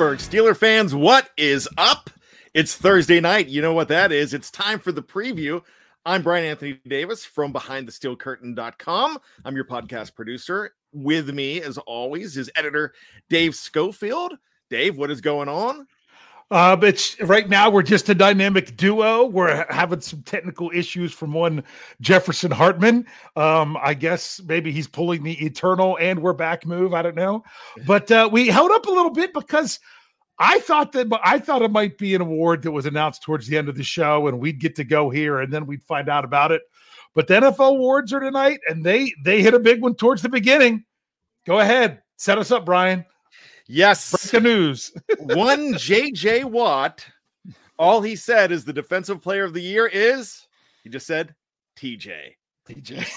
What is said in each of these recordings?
Pittsburgh Steeler fans, what is up? It's Thursday night. You know what that is. It's time for the preview. I'm Brian Anthony Davis from BehindTheSteelCurtain.com. I'm your podcast producer. With me, as always, is editor Dave Schofield. Dave, what is going on? Uh, but right now we're just a dynamic duo. We're having some technical issues from one Jefferson Hartman. Um, I guess maybe he's pulling the eternal and we're back move. I don't know, but uh, we held up a little bit because I thought that I thought it might be an award that was announced towards the end of the show, and we'd get to go here, and then we'd find out about it. But the NFL awards are tonight, and they they hit a big one towards the beginning. Go ahead, set us up, Brian. Yes. Breaking news. One JJ Watt. All he said is the defensive player of the year is he just said TJ. TJ.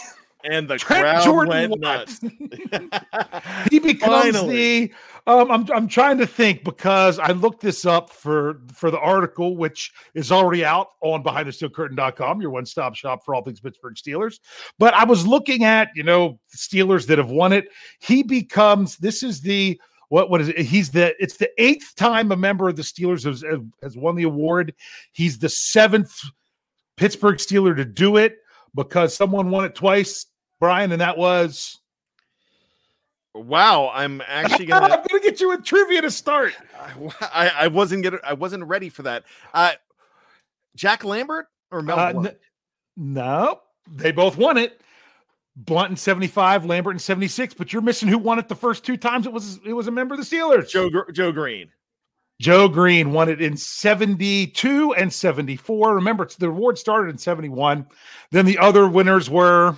And the Trent crowd Jordan went Watt. nuts. he becomes Finally. the um, I'm I'm trying to think because I looked this up for for the article which is already out on behindthesteelcurtain.com, your one-stop shop for all things Pittsburgh Steelers. But I was looking at, you know, Steelers that have won it. He becomes this is the what what is it? He's the it's the eighth time a member of the Steelers has has won the award. He's the seventh Pittsburgh Steeler to do it because someone won it twice, Brian, and that was wow, I'm actually gonna. I'm gonna get you a trivia to start. I, I wasn't gonna I wasn't ready for that. Uh Jack Lambert or Mel Uh, n- no, they both won it. Blount in 75, Lambert in 76, but you're missing who won it the first two times it was it was a member of the Steelers. Joe Joe Greene. Joe Greene won it in 72 and 74. Remember, it's- the award started in 71. Then the other winners were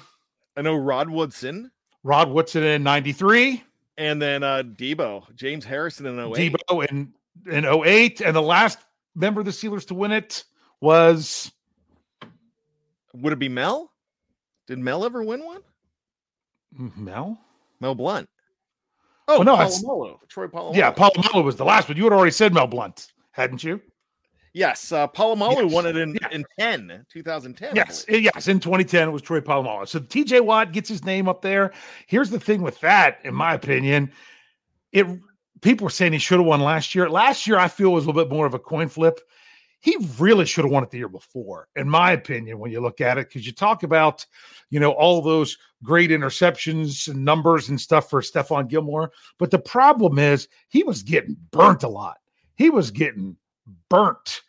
I know Rod Woodson Rod Woodson in 93, and then uh Deebo, James Harrison in 08. Deebo in, in 08, and the last member of the Steelers to win it was Would it be Mel? Did Mel ever win one? Mel. Mel Blount. Oh, Oh, no, Polamalu. Troy Polamalu. Yeah, Polamalu was the last one. You had already said Mel Blount, hadn't you? Yes, uh, Polamalu Yes. won it in, Yeah. in 10, 2010. Yes, yes. In 2010, it was Troy Polamalu. So TJ Watt gets his name up there. Here's the thing with that, in my opinion, it people were saying he should have won last year. Last year, I feel was a little bit more of a coin flip. He really should have won it the year before, in my opinion, when you look at it, because you talk about, you know, all those great interceptions and numbers and stuff for Stephon Gilmore. But the problem is he was getting burnt a lot. He was getting burnt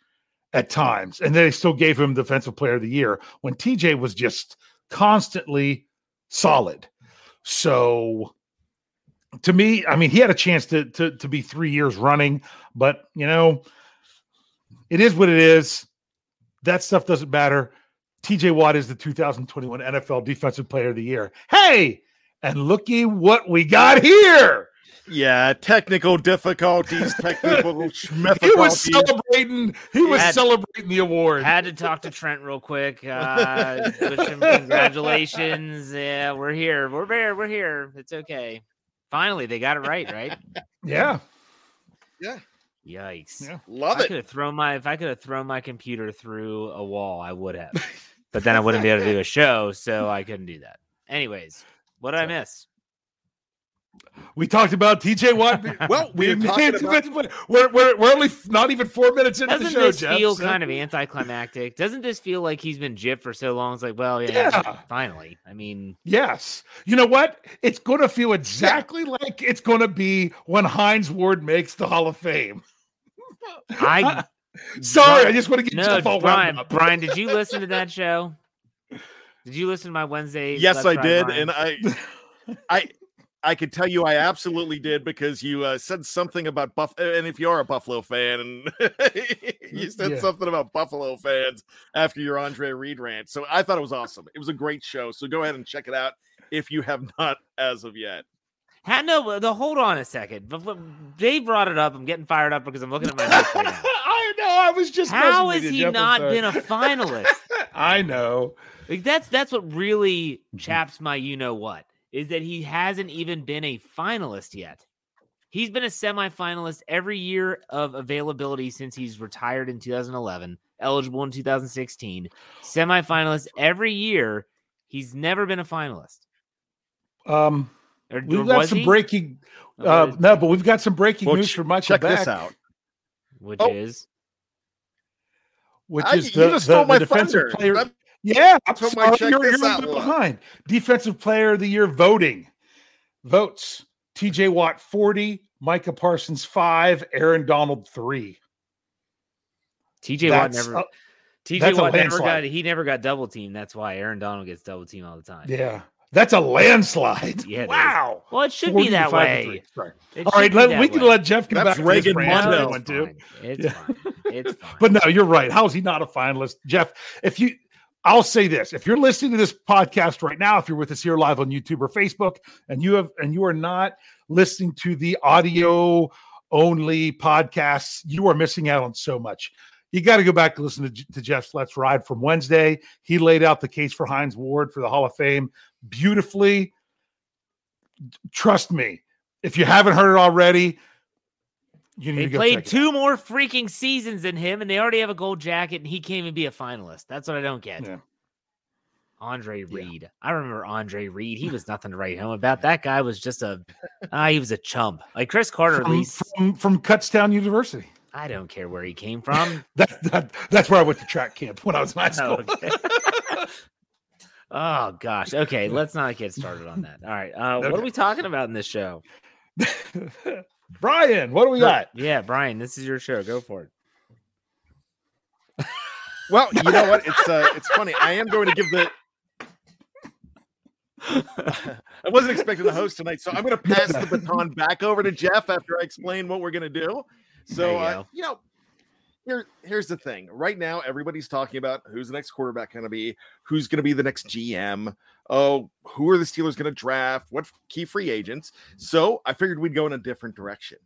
at times, and they still gave him defensive player of the year when TJ was just constantly solid. So to me, I mean, he had a chance to to to be three years running, but you know, it is what it is. That stuff doesn't matter. TJ Watt is the 2021 NFL Defensive Player of the Year. Hey, and looky what we got here. Yeah, technical difficulties, technical He was celebrating. He was Had- celebrating the award. Had to talk to Trent real quick. Uh, wish him congratulations. Yeah, we're here. We're there. We're here. It's okay. Finally, they got it right, right? Yeah. Yeah, Yikes. Yeah. Love I it. could have thrown my if I could have thrown my computer through a wall, I would have. But then I wouldn't be able to do a show, so I couldn't do that. Anyways, what did I miss? we talked about TJ Watt. Well, we being were talking named about- defensive player. We're, we're, we're only not even four minutes into Doesn't the show, this Jeff. feel so- kind of anticlimactic? Doesn't this feel like he's been gypped for so long? It's like, well, yeah, Yeah. finally. I mean, Yes. You know what? It's going to feel exactly like it's going to be when Hines Ward makes the Hall of Fame. I Sorry, Brian- I just want to get no, Jeff all Brian. wound up. Brian, did you listen to that show? Did you listen to my Wednesday? Yes, Let's I did, Brian? and I, I, I could tell you, I absolutely did because you uh, said something about Buff. And if you are a Buffalo fan, and you said Yeah. something about Buffalo fans after your Andre Reed rant, so I thought it was awesome. It was a great show. So go ahead and check it out if you have not as of yet. No, the, hold on a second. Dave brought it up. I'm getting fired up because I'm looking at my right. I know. I was just. How has he Jeff, not been a finalist? I know. Like that's that's what really chaps my you know what is that he hasn't even been a finalist yet. He's been a semifinalist every year of availability since he's retired in 2011, eligible in 2016, semifinalist every year. He's never been a finalist. Um, Or, or we've got some he? breaking. Uh, no, but we've got some breaking Well, news ch- from Michael Check Beck, this out. which Oh. is which I- is you the, just the- stole the my defensive thunder. player. That- Yeah, I'm That's my sorry, check you're, this you're out bit was. behind. Defensive player of the year voting votes: T.J. Watt forty, Micah Parsons five, Aaron Donald three. TJ Watt never a- TJ Watt never got he never got double teamed. That's why Aaron Donald gets double teamed all the time. yeah, that's a landslide. Yeah, it is. wow. Well, it should be that way. three. Sorry. It All should right, be let, that we can way. let Jeff come That's back. Reagan rant Mondo. that No, one it's too. fine. It's Yeah. fine. It's fine. But no, you're right. How is he not a finalist? Jeff, if you I'll say this. If you're listening to this podcast right now, if you're with us here live on YouTube or Facebook, and you have and you are not listening to the audio only podcasts, you are missing out on so much. You got to go back and listen to, J- to Jeff's Let's Ride from Wednesday. He laid out the case for Hines Ward for the Hall of Fame beautifully. Trust me, if you haven't heard it already, you need They to played two more freaking seasons than him, and they already have a gold jacket, and he can't even be a finalist. That's what I don't get. Yeah. Andre Reed. I remember Andre Reed. He was nothing to write home about. That guy was just a ah, he was a chump. Like Cris Carter, at from, least from, from Kutztown University. I don't care where he came from. That, that that's where I went to track camp when I was in high school. Oh, okay. Oh gosh. Okay, let's not get started on that. All right. Uh, What are we talking about in this show? Brian, what do we got? Yeah, Brian, this is your show. Go for it. Well, you know what? It's uh, it's funny. I am going to give the. I wasn't expecting the host tonight, so I'm going to pass the baton back over to Jeff after I explain what we're going to do. So, you uh, you know, here, here's the thing. Right now, everybody's talking about who's the next quarterback going to be, who's going to be the next GM. Oh, who are the Steelers going to draft? What key free agents? Mm-hmm. So, I figured we'd go in a different direction,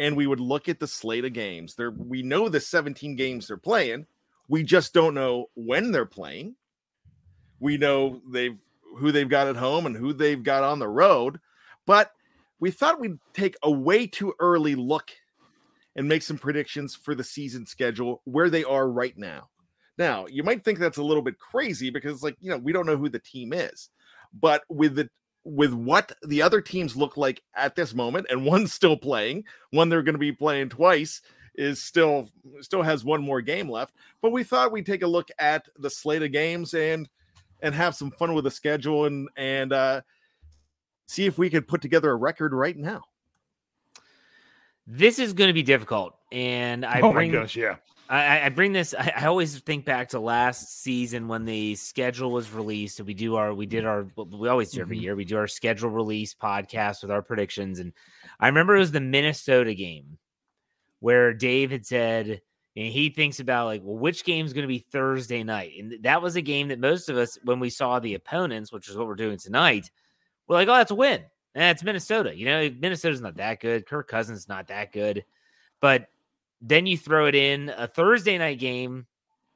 and we would look at the slate of games. There, we know the 17 games they're playing. We just don't know when they're playing. We know they've who they've got at home and who they've got on the road, but we thought we'd take a way too early look and make some predictions for the season schedule where they are right now. Now, you might think that's a little bit crazy because like, you know, we don't know who the team is. But with the with what the other teams look like at this moment and one's still playing, one they're going to be playing twice is still still has one more game left. But we thought we'd take a look at the slate of games and and have some fun with the schedule and and uh see if we could put together a record right now. This is going to be difficult, and I oh bring my gosh, yeah. I, I bring this. I, I, always think back to last season when the schedule was released. So we do our, we did our, we always do every mm-hmm. year. We do our schedule release podcast with our predictions. And I remember it was the Minnesota game where Dave had said and he thinks about like, well, which game is going to be Thursday night? And that was a game that most of us, when we saw the opponents, which is what we're doing tonight, we're like, oh, that's a win. And it's Minnesota. You know, Minnesota's not that good. Kirk Cousins not that good. But then you throw it in a Thursday night game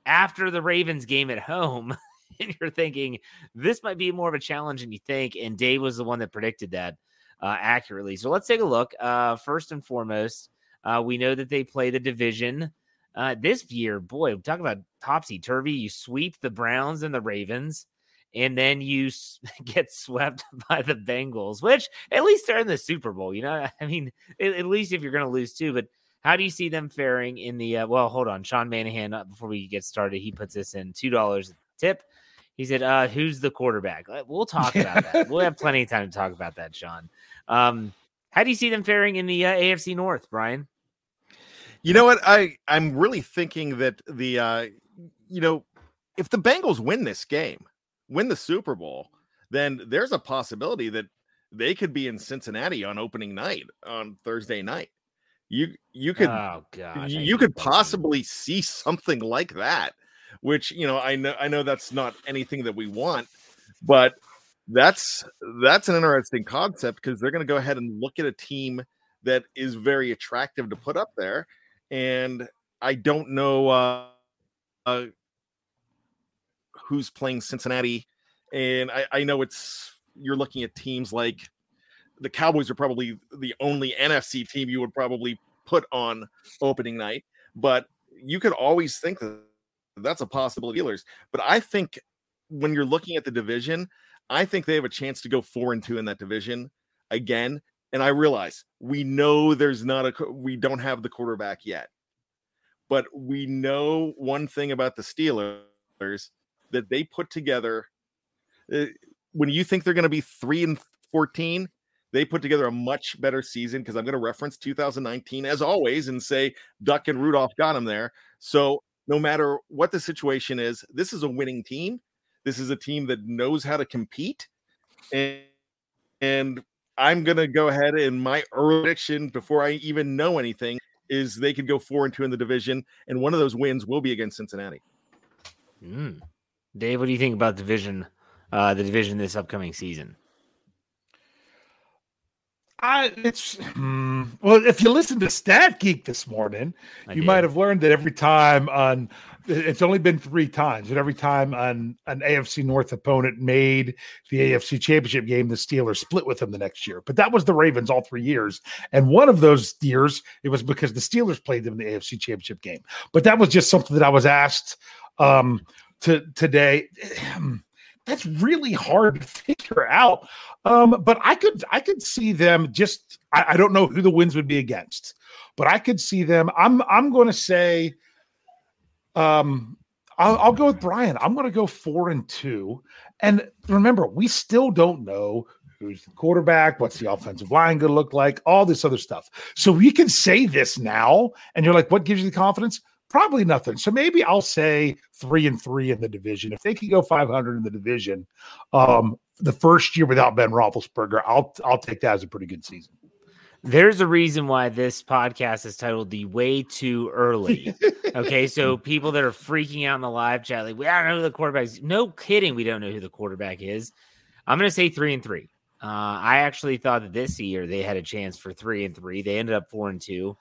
after the Ravens game at home, and you're thinking this might be more of a challenge than you think. And Dave was the one that predicted that uh, accurately. So let's take a look. Uh, first and foremost, uh, we know that they play the division uh, this year. Boy, talk about topsy turvy. You sweep the Browns and the Ravens and then you get swept by the Bengals, which at least they're in the Super Bowl. You know, I mean, at, least if you're going to lose too, but how do you see them faring in the? Uh, well, hold on, Sean Manahan. Uh, before we get started, he puts this in two dollars tip. He said, uh, "Who's the quarterback?" We'll talk about that. We'll have plenty of time to talk about that, Sean. Um, how do you see them faring in the uh, AFC North, Brian? You know what? I I'm really thinking that the uh, you know if the Bengals win this game, win the Super Bowl, then there's a possibility that they could be in Cincinnati on opening night on Thursday night. You you could oh god you could possibly see something like that which you know i know i know that's not anything that we want but that's that's an interesting concept because they're going to go ahead and look at a team that is very attractive to put up there and i don't know uh, uh who's playing cincinnati and I, I know it's you're looking at teams like the Cowboys are probably the only NFC team you would probably put on opening night, but you could always think that that's a possible dealers. But I think when you're looking at the division, I think they have a chance to go four and two in that division again. And I realize we know there's not a we don't have the quarterback yet, but we know one thing about the Steelers that they put together. Uh, when you think they're going to be three and 14, they put together a much better season because I'm going to reference 2019 as always and say Duck and Rudolph got him there. So no matter what the situation is, this is a winning team. This is a team that knows how to compete. And, and I'm going to go ahead and my prediction before I even know anything is they could go four and two in the division. And one of those wins will be against Cincinnati. Mm. Dave, what do you think about division, uh, the division this upcoming season? I it's hmm, well. If you listen to Stat Geek this morning, I you did. might have learned that every time on it's only been three times, and every time an an AFC North opponent made the AFC Championship game, the Steelers split with them the next year. But that was the Ravens all three years, and one of those years it was because the Steelers played them in the AFC Championship game. But that was just something that I was asked um, to today. That's really hard to figure out. Um, but I could I could see them just I, I don't know who the wins would be against, but I could see them. I'm I'm going to say, um, I'll, I'll go with Brian. I'm going to go four and two. And remember, we still don't know who's the quarterback, what's the offensive line going to look like, all this other stuff. So we can say this now, and you're like, what gives you the confidence? Probably nothing. So maybe I'll say three and three in the division. If they can go 500 in the division, um, the first year without Ben Roethlisberger, I'll I'll take that as a pretty good season. There's a reason why this podcast is titled "The Way Too Early." okay, so people that are freaking out in the live chat, like we don't know who the quarterback is. No kidding, we don't know who the quarterback is. I'm going to say three and three. Uh, I actually thought that this year they had a chance for three and three. They ended up four and two.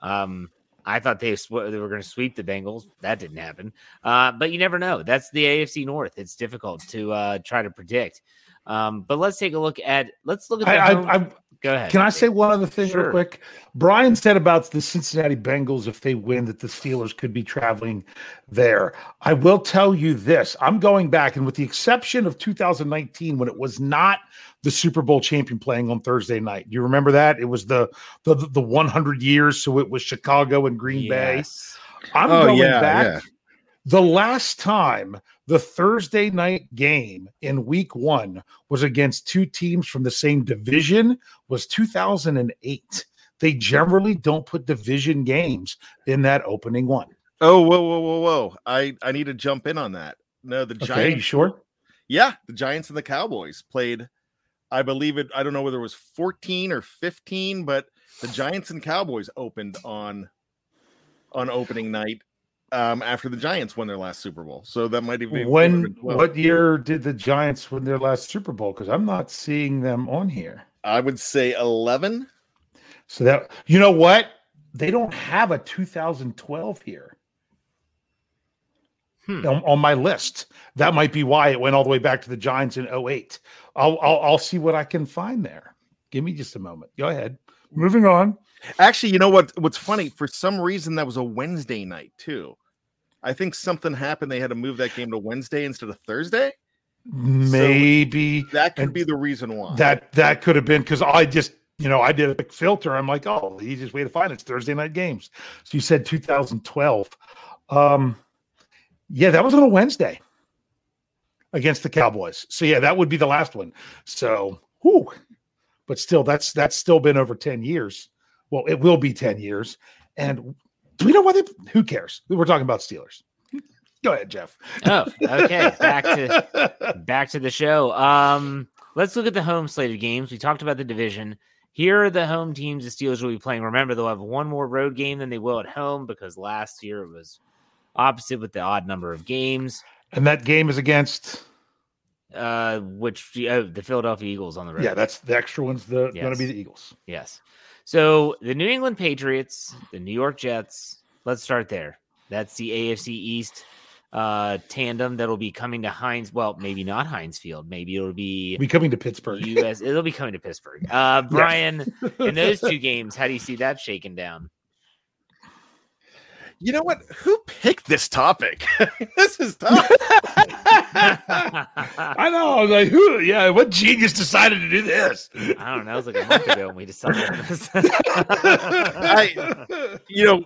Um, I thought they, sw- they were going to sweep the Bengals. That didn't happen. Uh, but you never know. That's the AFC North. It's difficult to uh, try to predict. Um, but let's take a look at let's look at. I, I, I, Go ahead. Can I say one other thing sure. real quick? Brian said about the Cincinnati Bengals if they win that the Steelers could be traveling there. I will tell you this: I'm going back, and with the exception of 2019 when it was not the Super Bowl champion playing on Thursday night. You remember that? It was the the the 100 years, so it was Chicago and Green yes. Bay. I'm oh, going yeah, back. Yeah. The last time the Thursday night game in week one was against two teams from the same division was 2008. They generally don't put division games in that opening one. Oh, whoa, whoa, whoa, whoa! I I need to jump in on that. No, the Okay, Giants. you sure? Yeah, the Giants and the Cowboys played. I believe it. I don't know whether it was 14 or 15, but the Giants and Cowboys opened on on opening night um, after the Giants won their last Super Bowl. So that might have been When 12. what year did the Giants win their last Super Bowl? Because I'm not seeing them on here. I would say 11. So that you know what? They don't have a 2012 here. Hmm. On, on my list. That might be why it went all the way back to the Giants in 08. I'll, I'll I'll see what I can find there. Give me just a moment. Go ahead. Moving on. Actually, you know what? What's funny? For some reason, that was a Wednesday night too. I think something happened. They had to move that game to Wednesday instead of Thursday. Maybe That could And be the reason why. that that could have been because I just you know I did a quick filter. I'm like, oh, the easiest way to find it's Thursday night games. So you said 2012. Um, yeah, that was on a Wednesday against the Cowboys. So yeah, that would be the last one. So, whew. but still, that's that's still been over 10 years. Well, it will be 10 years. And we know why they? Who cares? We're talking about Steelers. Go ahead, Jeff. Oh, okay. Back to back to the show. Um, let's look at the home slate of games. We talked about the division. Here are the home teams the Steelers will be playing. Remember, they'll have one more road game than they will at home because last year it was opposite with the odd number of games. and that game is against. Uh, which oh, the Philadelphia Eagles on the road. Yeah, that's the extra one's the going to be the Eagles. Yes. So the New England Patriots, the New York Jets. Let's start there. That's the AFC East uh tandem that'll be coming to Heinz. Well, maybe not Heinz Field. Maybe it'll be We coming to Pittsburgh. US. It'll be coming to Pittsburgh. Uh Brian, in those two games, how do you see that shaken down? you know what? Who picked this topic? this is tough. I know. I was like, who? Yeah, what genius decided to do this? I don't know. It was like a month ago when we decided this. I, you know,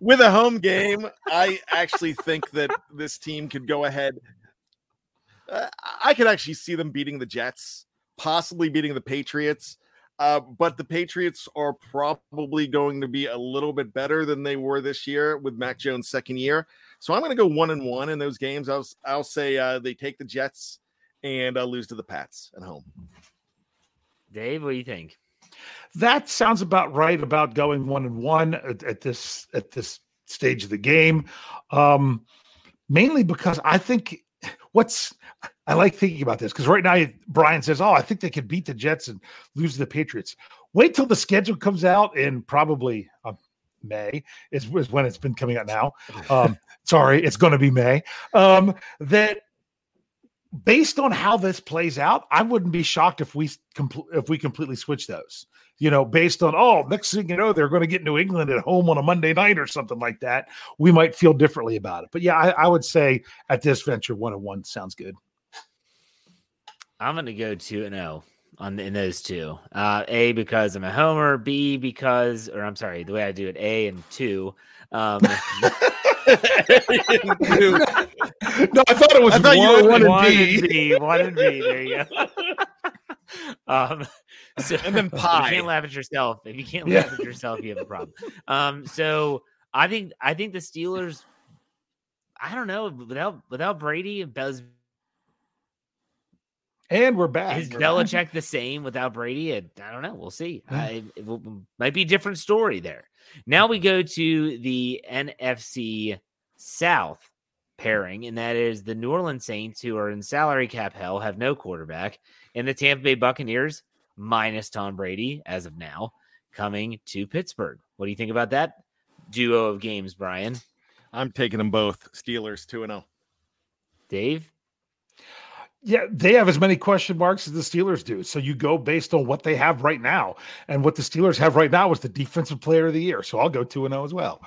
with a home game, I actually think that this team could go ahead. Uh, I could actually see them beating the Jets, possibly beating the Patriots. Uh, but the Patriots are probably going to be a little bit better than they were this year with Mac Jones' second year. So I'm going to go one and one in those games. I'll I'll say uh, they take the Jets and uh, lose to the Pats at home. Dave, what do you think? That sounds about right. About going one and one at, at this at this stage of the game, um, mainly because I think what's I like thinking about this because right now Brian says, "Oh, I think they could beat the Jets and lose to the Patriots." Wait till the schedule comes out in probably um, May is, is when it's been coming out now. Um, sorry, it's going to be May. Um, that based on how this plays out, I wouldn't be shocked if we compl- if we completely switch those. You know, based on oh, next thing you know, they're going to get New England at home on a Monday night or something like that. We might feel differently about it. But yeah, I, I would say at this venture, one and one sounds good. I'm going to go two and zero on in those two. Uh, a because I'm a homer. B because, or I'm sorry, the way I do it, A and two. Um, no, I thought it was I thought you were one, and one B. and B. One and B. There you go. um, so, And then if pie. You can't laugh at yourself. If you can't Yeah. laugh at yourself, you have a problem. Um, so I think I think the Steelers. I don't know without without Brady. and Does And we're back. is Belichick the same without Brady? I, I don't know. We'll see. I, it will, might be a different story there. Now we go to the NFC South pairing, and that is the New Orleans Saints, who are in salary cap hell, have no quarterback, and the Tampa Bay Buccaneers, minus Tom Brady as of now, coming to Pittsburgh. What do you think about that duo of games, Brian? I'm taking them both. Steelers 2 and oh. 0. Dave? Yeah, they have as many question marks as the Steelers do. So you go based on what they have right now. And what the Steelers have right now is the defensive player of the year. So I'll go 2 and 0 as well.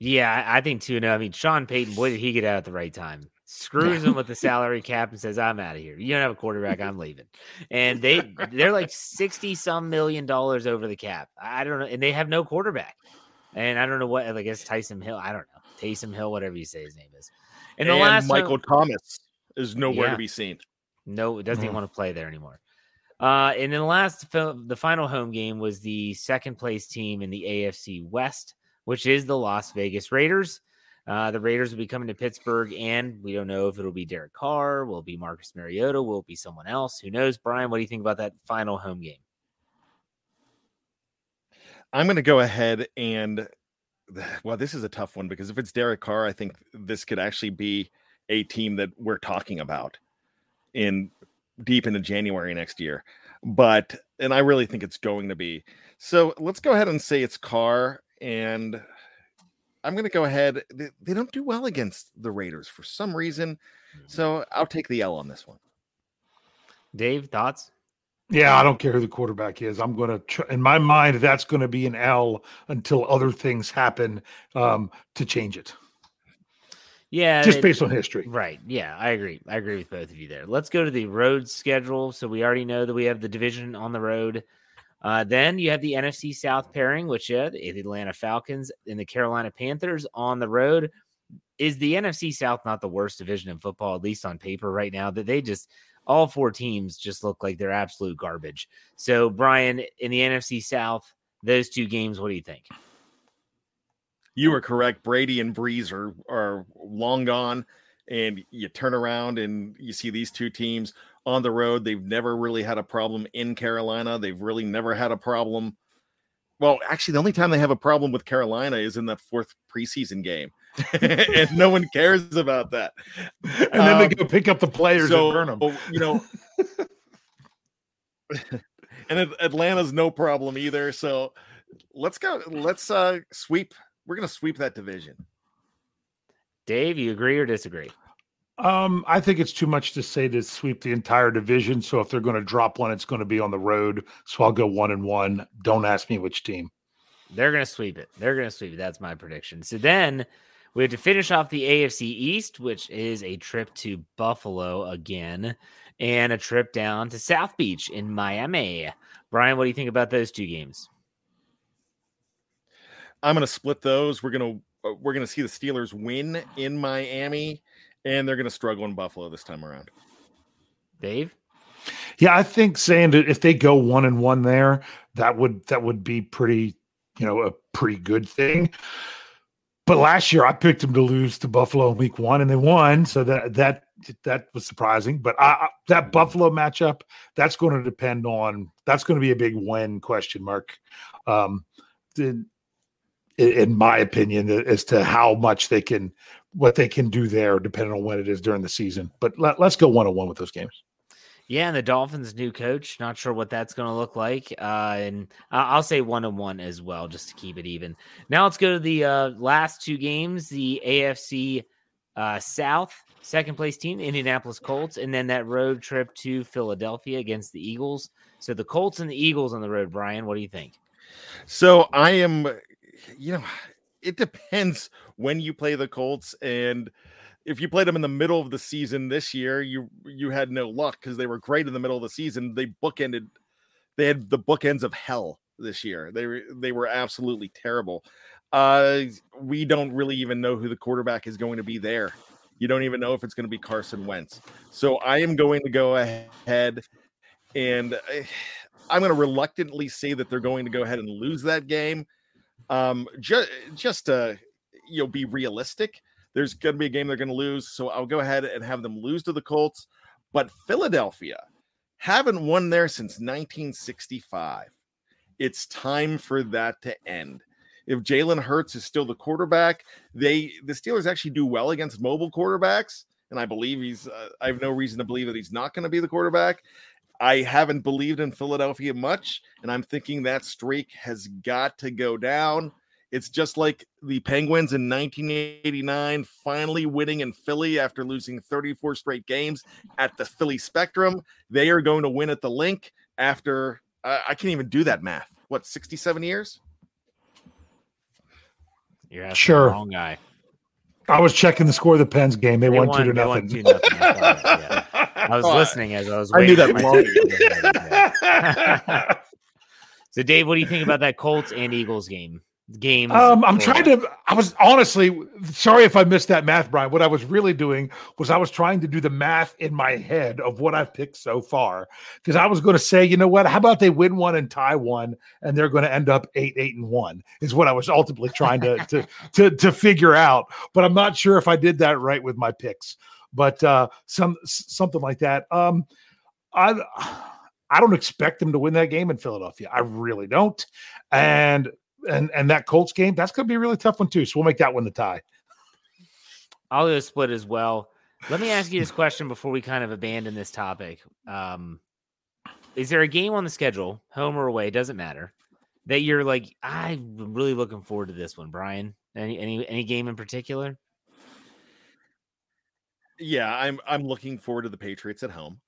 Yeah, I I think too. No, oh. I mean Sean Payton. Boy, did he get out at the right time. Screws him with the salary cap and says, "I'm out of here. You don't have a quarterback. I'm leaving." And they they're like sixty some million dollars over the cap. I don't know, and they have no quarterback. And I don't know what. I guess Tyson Hill. I don't know Taysom Hill, whatever you say his name is. And the And last Michael home- Thomas is nowhere Yeah. to be seen. no, it doesn't even Mhm. want to play there anymore. Uh, and then the last, fil- the final home game was the second place team in the AFC West which is the Las Vegas Raiders. Uh, the Raiders will be coming to Pittsburgh, and we don't know if it'll be Derek Carr, will it be Marcus Mariota, will it be someone else? Who knows? Brian, what do you think about that final home game? I'm going to go ahead and well, this is a tough one because if it's Derek Carr, I think this could actually be a team that we're talking about in deep into January next year. But and I really think it's going to be. So let's go ahead and say it's Carr and I'm going to go ahead. They, they, don't do well against the Raiders for some reason. Mm-hmm. So I'll take the L on this one. Dave, thoughts? Yeah, I don't care who the quarterback is. I'm going to, tr- in my mind, that's going to be an L until other things happen um, to change it. Yeah, just it, based on history. Right. Yeah, I agree. I agree with both of you there. Let's go to the road schedule. So we already know that we have the division on the road. Uh, then you have the NFC South pairing, which is the Atlanta Falcons and the Carolina Panthers on the road. Is the NFC South not the worst division in football, at least on paper right now? That they just all four teams just look like they're absolute garbage. So, Brian, in the NFC South, those two games, what do you think? You were correct. Brady and Brees are are long gone, and you turn around and you see these two teams on the road. They've never really had a problem in Carolina. They've really never had a problem. Well, actually, the only time they have a problem with Carolina is in that fourth preseason game, and no one cares about that. And then um, they go pick up the players so, and burn them. You know, and Atlanta's no problem either. So let's go. Let's uh sweep. We're gonna sweep that division. Dave, you agree or disagree? Um, I think it's too much to say to sweep the entire division. So if they're going to drop one, it's going to be on the road. So I'll go one and one. Don't ask me which team. They're going to sweep it. They're going to sweep it. That's my prediction. So then we have to finish off the AFC East, which is a trip to Buffalo again and a trip down to South Beach in Miami. Brian, what do you think about those two games? I'm going to split those. We're going to uh, we're going to see the Steelers win in Miami and they're going to struggle in Buffalo this time around. Dave, yeah, I think saying that if they go one and one there, that would that would be pretty, you know, a pretty good thing. But last year I picked them to lose to Buffalo in Week One, and they won, so that that that was surprising. But I, that Buffalo matchup, that's going to depend on that's going to be a big win question mark. Um, in, in my opinion, as to how much they can what they can do there, depending on when it is during the season. But let, us go one on one with those games. Yeah, and the Dolphins' new coach, not sure what that's going to look like. Uh, and I'll say one on one as well, just to keep it even. Now let's go to the uh, last two games the AFC uh, South, second place team, Indianapolis Colts, and then that road trip to Philadelphia against the Eagles. So the Colts and the Eagles on the road, Brian, what do you think? So I am, you know, it depends when you play the Colts and if you played them in the middle of the season this year, you you had no luck because they were great in the middle of the season. They bookended, they had the bookends of hell this year. They were they were absolutely terrible. Uh, we don't really even know who the quarterback is going to be there. You don't even know if it's going to be Carson Wentz. So I am going to go ahead and eh, I'm going to reluctantly say that they're going to go ahead and lose that game um, just just to you know be realistic, there's going to be a game they're going to lose, so I'll go ahead and have them lose to the Colts. But Philadelphia haven't won there since 1965. It's time for that to end. If Jalen Hurts is still the quarterback, they the Steelers actually do well against mobile quarterbacks, and I believe he's. Uh, I have no reason to believe that he's not going to be the quarterback. I haven't believed in Philadelphia much, and I'm thinking that streak has got to go down. It's just like the Penguins in 1989 finally winning in Philly after losing 34 straight games at the Philly Spectrum. They are going to win at the Linc after uh, I can't even do that math. What 67 years? You're asking sure. wrong guy. I was checking the score of the Pens game. They, they won, won, two to nothing. Two nothing. I was listening as I was. Waiting I knew that. so, Dave, what do you think about that Colts and Eagles game? games. Um, I'm or- trying to. I was honestly sorry if I missed that math, Brian. What I was really doing was I was trying to do the math in my head of what I've picked so far because I was going to say, you know what? How about they win one and tie one, and they're going to end up eight, eight, and one is what I was ultimately trying to to to to figure out. But I'm not sure if I did that right with my picks. But uh, some something like that. Um, I I don't expect them to win that game in Philadelphia. I really don't. And and and that Colts game, that's going to be a really tough one too. So we'll make that one the tie. I'll do a split as well. Let me ask you this question before we kind of abandon this topic. Um, is there a game on the schedule, home or away, doesn't matter, that you're like, I'm really looking forward to this one, Brian? Any any any game in particular? Yeah, I'm I'm looking forward to the Patriots at home.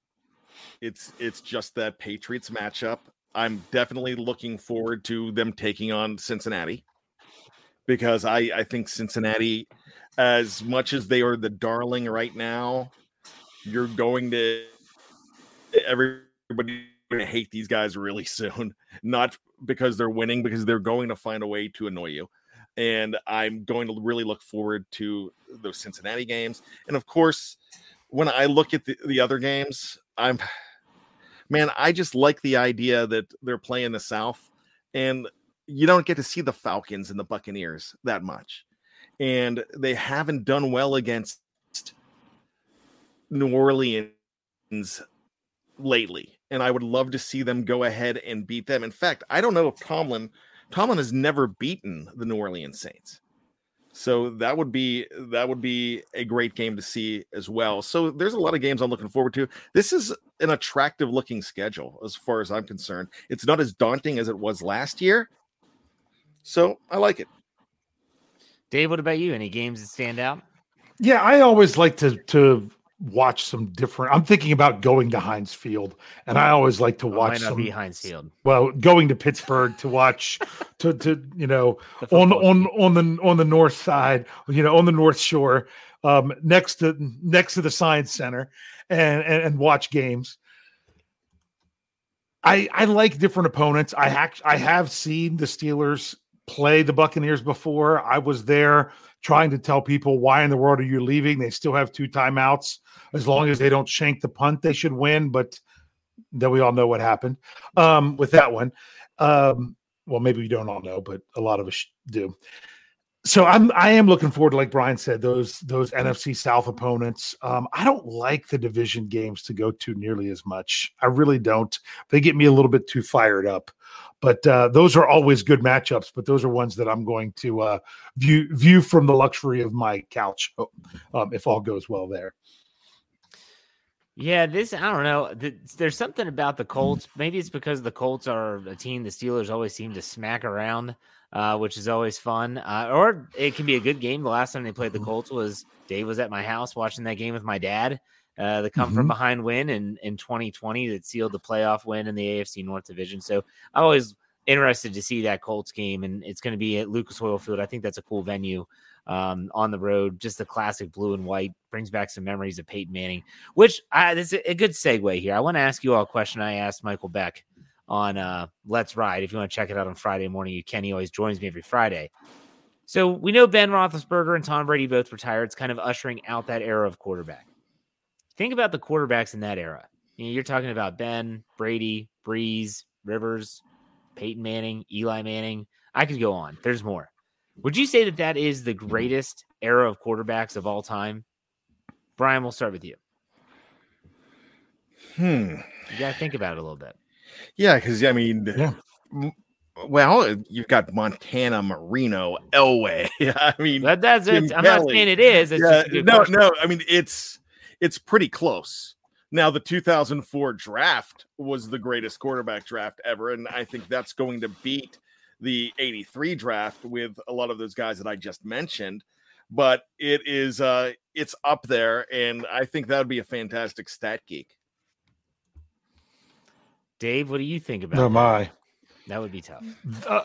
It's it's just that Patriots matchup. I'm definitely looking forward to them taking on Cincinnati because I I think Cincinnati, as much as they are the darling right now, you're going to everybody going to hate these guys really soon. Not because they're winning, because they're going to find a way to annoy you. And I'm going to really look forward to those Cincinnati games. And of course, when I look at the, the other games, I'm man, I just like the idea that they're playing the South and you don't get to see the Falcons and the Buccaneers that much. And they haven't done well against New Orleans lately. And I would love to see them go ahead and beat them. In fact, I don't know if Tomlin Tomlin has never beaten the New Orleans Saints. So that would be that would be a great game to see as well. So there's a lot of games I'm looking forward to. This is an attractive looking schedule as far as I'm concerned. It's not as daunting as it was last year. So I like it. Dave, what about you? Any games that stand out? Yeah, I always like to to watch some different. I'm thinking about going to Heinz Field, and I always like to Oh, watch some. be Heinz Field. Well, going to Pittsburgh to watch to to you know on on on the on the north side, you know, on the north shore, um, next to next to the science center, and and, and watch games. I I like different opponents. I hack I have seen the Steelers play the Buccaneers before. I was there trying to tell people why in the world are you leaving? They still have two timeouts. As long as they don't shank the punt, they should win. But then we all know what happened um, with that one. Um, well, maybe we don't all know, but a lot of us do. So I'm I am looking forward to, like Brian said, those those NFC South opponents. Um, I don't like the division games to go to nearly as much. I really don't. They get me a little bit too fired up. But uh, those are always good matchups. But those are ones that I'm going to uh, view view from the luxury of my couch, um, if all goes well there. Yeah, this I don't know. There's something about the Colts. Maybe it's because the Colts are a team the Steelers always seem to smack around, uh, which is always fun. Uh, or it can be a good game. The last time they played the Colts was Dave was at my house watching that game with my dad. Uh, the come from Mhm. behind win in in 2020 that sealed the playoff win in the AFC North Division. So I'm always interested to see that Colts game, and it's going to be at Lucas Oil Field. I think that's a cool venue um, on the road. Just the classic blue and white brings back some memories of Peyton Manning. Which I, this is a good segue here. I want to ask you all a question I asked Michael Beck on uh, Let's Ride. If you want to check it out on Friday morning, you can. He always joins me every Friday. So we know Ben Roethlisberger and Tom Brady both retired. It's kind of ushering out that era of quarterback. Think about the quarterbacks in that era. You know, you're talking about Ben, Brady, Brees, Rivers, Peyton Manning, Eli Manning. I could go on. There's more. Would you say that that is the greatest era of quarterbacks of all time? Brian, we'll start with you. Hmm. You got to think about it a little bit. Yeah, because I mean, Yeah. m- well, you've got Montana, Marino, Elway. I mean, That, that's Jim it. I'm not saying it is. It's yeah, just a good no, question. no. I mean, it's it's pretty close. Now, the 2004 draft was the greatest quarterback draft ever, and I think that's going to beat the 83 draft with a lot of those guys that I just mentioned. But it is uh it's up there, and I think that would be a fantastic stat geek. Dave, what do you think about Oh that? my. That would be tough. Uh,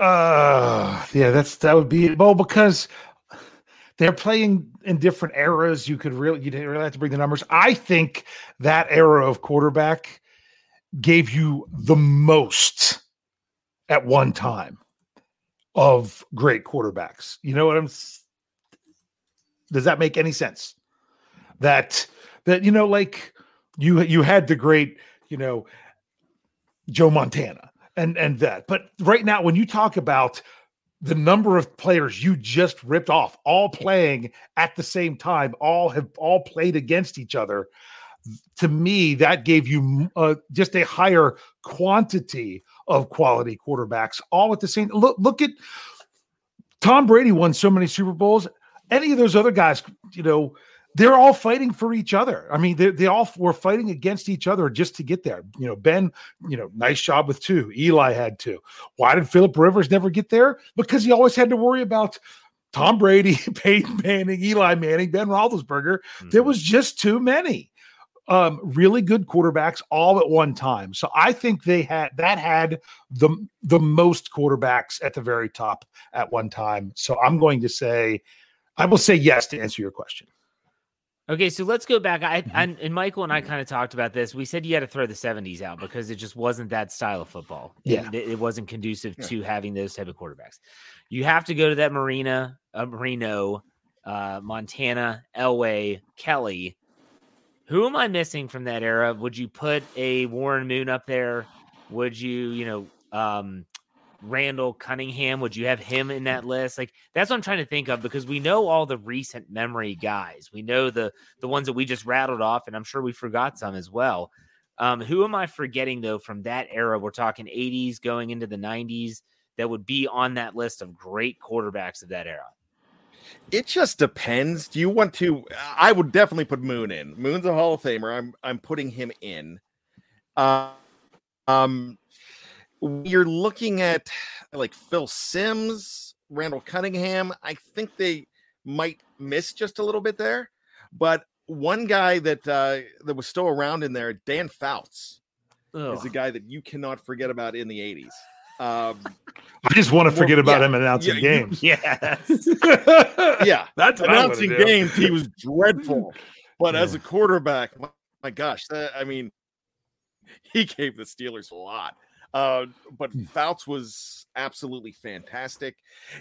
uh, yeah, that's that would be well because they're playing in different eras. You could really you didn't really have to bring the numbers. I think that era of quarterback gave you the most at one time. of great quarterbacks. You know what I'm Does that make any sense? That that you know like you you had the great, you know, Joe Montana and and that. But right now when you talk about the number of players you just ripped off all playing at the same time all have all played against each other. To me that gave you uh, just a higher quantity of quality quarterbacks all at the same look look at Tom Brady won so many Super Bowls. Any of those other guys you know they're all fighting for each other. I mean, they, they all were fighting against each other just to get there. You know, Ben, you know, nice job with two. Eli had two. Why did Philip Rivers never get there? Because he always had to worry about Tom Brady, Peyton Manning, Eli Manning, Ben Roethlisberger. There was just too many um, really good quarterbacks all at one time. So I think they had that had the the most quarterbacks at the very top at one time. So I'm going to say, I will say yes to answer your question. Okay, so let's go back. I, Mm-hmm. I and Michael and I kind of talked about this. We said you had to throw the '70s out because it just wasn't that style of football. Yeah. it, it wasn't conducive to having those type of quarterbacks. You have to go to that Marina, uh, Marino, uh, Montana, Elway, Kelly. Who am I missing from that era? Would you put a Warren Moon up there? Would you, you know, um, Randall Cunningham? Would you have him in that list? Like that's what I'm trying to think of because we know all the recent memory guys. We know the the ones that we just rattled off, and I'm sure we forgot some as well. Um, who am I forgetting though from that era? We're talking 80s going into the 90s that would be on that list of great quarterbacks of that era. It just depends. Do you want to? I would definitely put Moon in. Moon's a Hall of Famer. I'm I'm putting him in. Uh, um, you're looking at like Phil Simms, Randall Cunningham. I think they might miss just a little bit there, but one guy that uh, that was still around in there, Dan Fouts, is a guy that you cannot forget about in the '80s. Um, I just want to Well, forget about yeah. him announcing Yeah, you- games. Yes. yeah, That's what I wanna announcing games, he was dreadful. But as a quarterback, my, my gosh, that, I mean, he gave the Steelers a lot. Uh, but Hmm. Fouts was absolutely fantastic.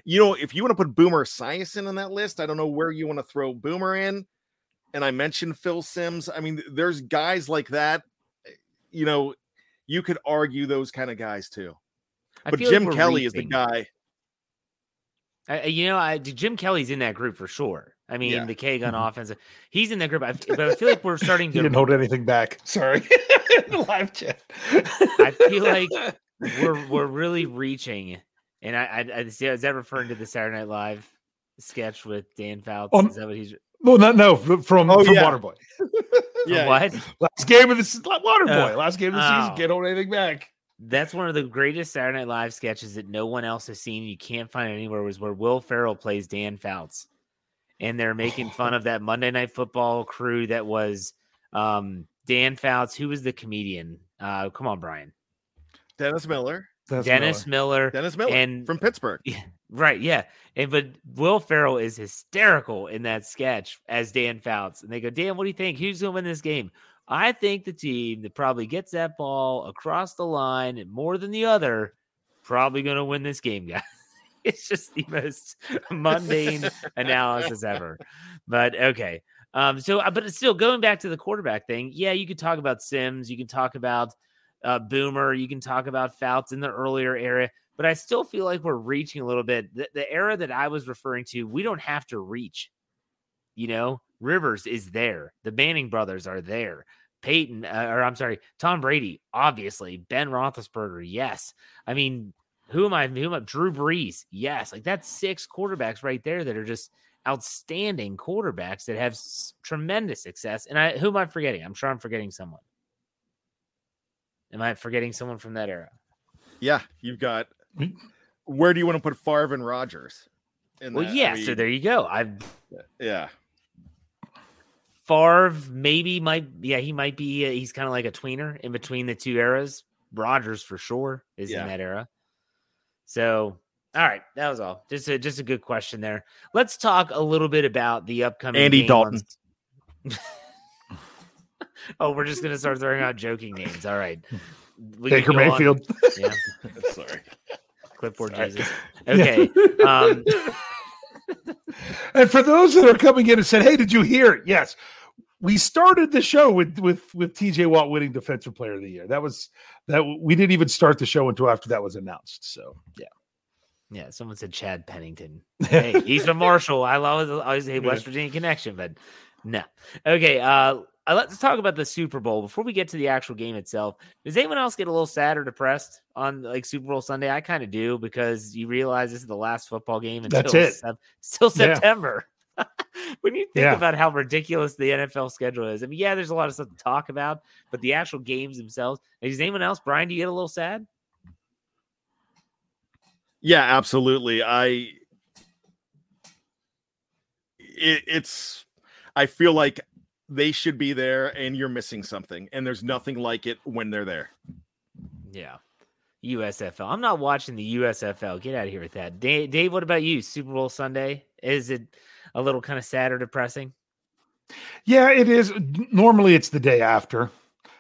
You know, if you want to put Boomer Esiason on that list, I don't know where you want to throw Boomer in. And I mentioned Phil Simms. I mean, there's guys like that. eh, You know, you could argue those kind of guys too. I But feel like Jim we're Kelly is the guy. I, I- you know, I, Jim Kelly's in that group for sure. I mean, Yeah. the K gun offense, he's in that group. I, but I feel like we're starting He to didn't hold anything back. Sorry. The live chat. I feel like we're we're really reaching, and I, I, I is that referring to the Saturday Night Live sketch with Dan Fouts? Um, is that what he's well, not no from from Oh, yeah. Waterboy. from Yeah. what? Last game of the se- Waterboy. Uh, last game of the season. oh. Can't hold anything back. That's one of the greatest Saturday Night Live sketches that no one else has seen. You can't find it anywhere. Was where Will Ferrell plays Dan Fouts, and they're making fun of that Monday Night Football crew that was um, Dan Fouts. Who was the comedian? Uh, come on, Brian. Dennis Miller. That's Dennis Miller. Dennis Miller And- from Pittsburgh. Right, yeah. And but Will Ferrell is hysterical in that sketch as Dan Fouts. And they go, Dan, what do you think? Who's gonna win this game? I think the team that probably gets that ball across the line more than the other, probably gonna win this game, guys. It's just the most mundane analysis ever. But okay. Um, so uh, but still going back to the quarterback thing, yeah, you could talk about Simms, you can talk about uh, Boomer, you can talk about Fouts in the earlier era but I still feel like we're reaching a little bit. The, the era that I was referring to, we don't have to reach. You know, Rivers is there. The Manning brothers are there. Peyton, uh, or I'm sorry, Tom Brady, obviously. Ben Roethlisberger, yes. I mean, who am I? Who am I? Drew Brees, yes. Like that's six quarterbacks right there that are just outstanding quarterbacks that have s- tremendous success. And I, who am I forgetting? I'm sure I'm forgetting someone. Am I forgetting someone from that era? Yeah, you've got. Mm. Where do you want to put Favre and Rodgers? In Well, that? I yeah. so there you go. I've Yeah, Favre maybe might yeah he might be uh, he's kind of like a tweener in between the two eras. Rodgers for sure is Yeah. in that era. So all right, that was all. Just a just a good question there. Let's talk a little bit about the upcoming Andy Dalton. oh, we're just gonna start throwing out joking names. All right. We Baker go on- Mayfield. Yeah. sorry. Clipboard Jesus. Okay. Um, and for those that are coming in and said, "Hey, did you hear it?" Yes, we started the show with with with TJ Watt winning Defensive Player of the Year. That was that we didn't even start the show until after that was announced. So yeah. Yeah, someone said Chad Pennington. Hey, he's from Marshall. I always always say West Virginia connection, but no. Okay, uh, uh, let's talk about the Super Bowl before we get to the actual game itself. Does anyone else get a little sad or depressed on like Super Bowl Sunday? I kind of do because you realize this is the last football game until That's it. Sep- still September. when you think Yeah. about how ridiculous the NFL schedule is, I mean, yeah, there's a lot of stuff to talk about, but the actual games themselves. Is anyone else, Brian? Do you get a little sad? Yeah, absolutely. I it, it's I feel like they should be there and you're missing something and there's nothing like it when they're there. Yeah. USFL. I'm not watching the USFL. Get out of here with that. Dave, Dave, what about you? Super Bowl Sunday? Is it a little kind of sad or depressing? Yeah, it is. Normally, it's the day after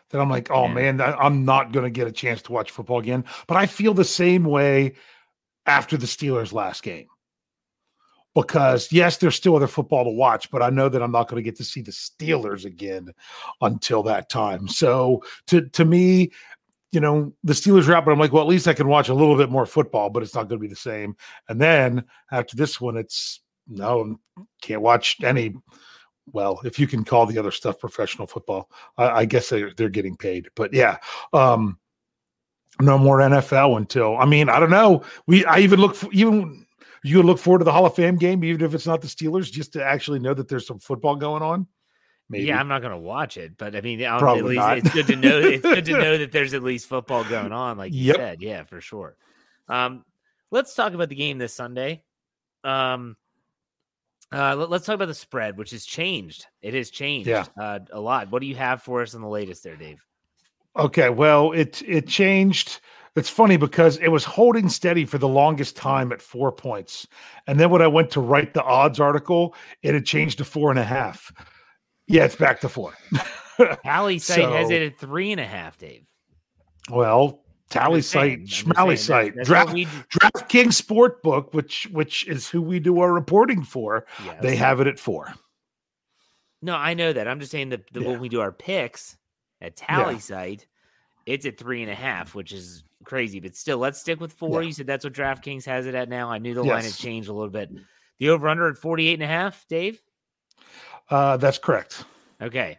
that I'm like, oh man, I- I'm not going to get a chance to watch football again. But I feel the same way after the Steelers' last game because yes, there's still other football to watch, but I know that I'm not going to get to see the Steelers again until that time. So to to me, you know, the Steelers are out, but I'm like, well, at least I can watch a little bit more football, but it's not going to be the same. And then after this one, it's no, can't watch any. Well, if you can call the other stuff professional football, I, I guess they're they're getting paid. But yeah, um, no more NFL until I mean, I don't know. We I even look for, even you look forward to the Hall of Fame game, even if it's not the Steelers, just to actually know that there's some football going on. Maybe. Yeah, I'm not going to watch it, but I mean, I'll- at Probably least not. it's good to know. It's good to know that there's at least football going on, like you Yep. said. Yeah, for sure. Um, let's talk about the game this Sunday. Um, uh, let, us talk about the spread, which has changed. It has changed Yeah. uh, a lot. What do you have for us on the latest there, Dave? Okay, well, it it changed. It's funny because it was holding steady for the longest time at four points, and then when I went to write the odds article, it had changed to four and a half. Yeah, it's back to four. Tallysight has it at three and a half, Dave. well, Tallysight, schmally site, that's- that's draft DraftKings Sportbook, which which is who we do our reporting for. They have it at four. No, I know that. I'm just saying that the, Yeah. when we do our picks at Tallysight, it's at three and a half, which is crazy. But still, let's stick with four. Yeah. You said that's what DraftKings has it at now. I knew the line had changed a little bit. The over under at 48 and a half, Dave. Uh, that's correct. Okay.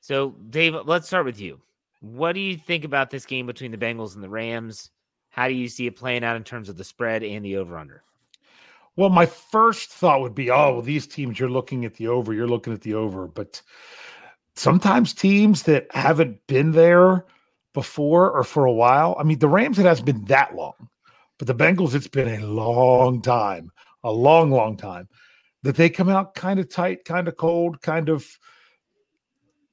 So, Dave, let's start with you. What do you think about this game between the Bengals and the Rams? How do you see it playing out in terms of the spread and the over under? Well, my first thought would be, oh, well, these teams, you're looking at the over, you're looking at the over. But sometimes teams that haven't been there before or for a while, I mean, the Rams, it hasn't been that long, but the Bengals, it's been a long time, a long, long time that they come out kind of tight, kind of cold, kind of,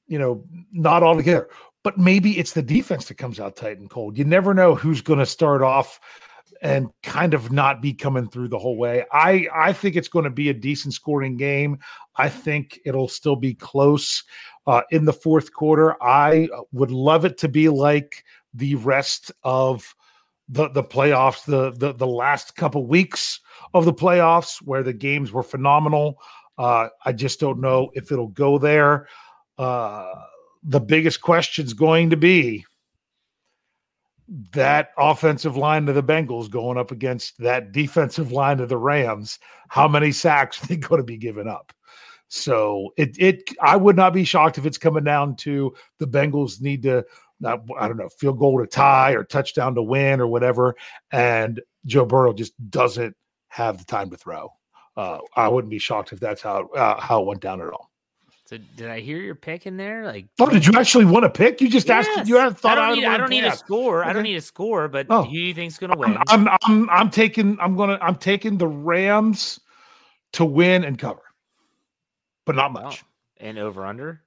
you know, not all together. But maybe it's the defense that comes out tight and cold. You never know who's going to start off and kind of not be coming through the whole way. I I think it's going to be a decent scoring game. I think it'll still be close uh, in the fourth quarter. I would love it to be like the rest of the the playoffs, the the the last couple weeks of the playoffs where the games were phenomenal. Uh, I just don't know if it'll go there. Uh, the biggest question is going to be that offensive line of the Bengals going up against that defensive line of the Rams. How many sacks are they going to be giving up? So it it I would not be shocked if it's coming down to the Bengals need to not, I don't know field goal to tie or touchdown to win or whatever, and Joe Burrow just doesn't have the time to throw. Uh, I wouldn't be shocked if that's how uh, how it went down at all. So, did I hear your pick in there? Like, Oh, did you actually want to pick? You just Yes. asked. You had thought I I, don't, need, I don't need a score. I don't need a score, but Oh. who do you think's going to win? I'm, I'm I'm I'm taking I'm gonna I'm taking the Rams to win and cover, but not much. and over under.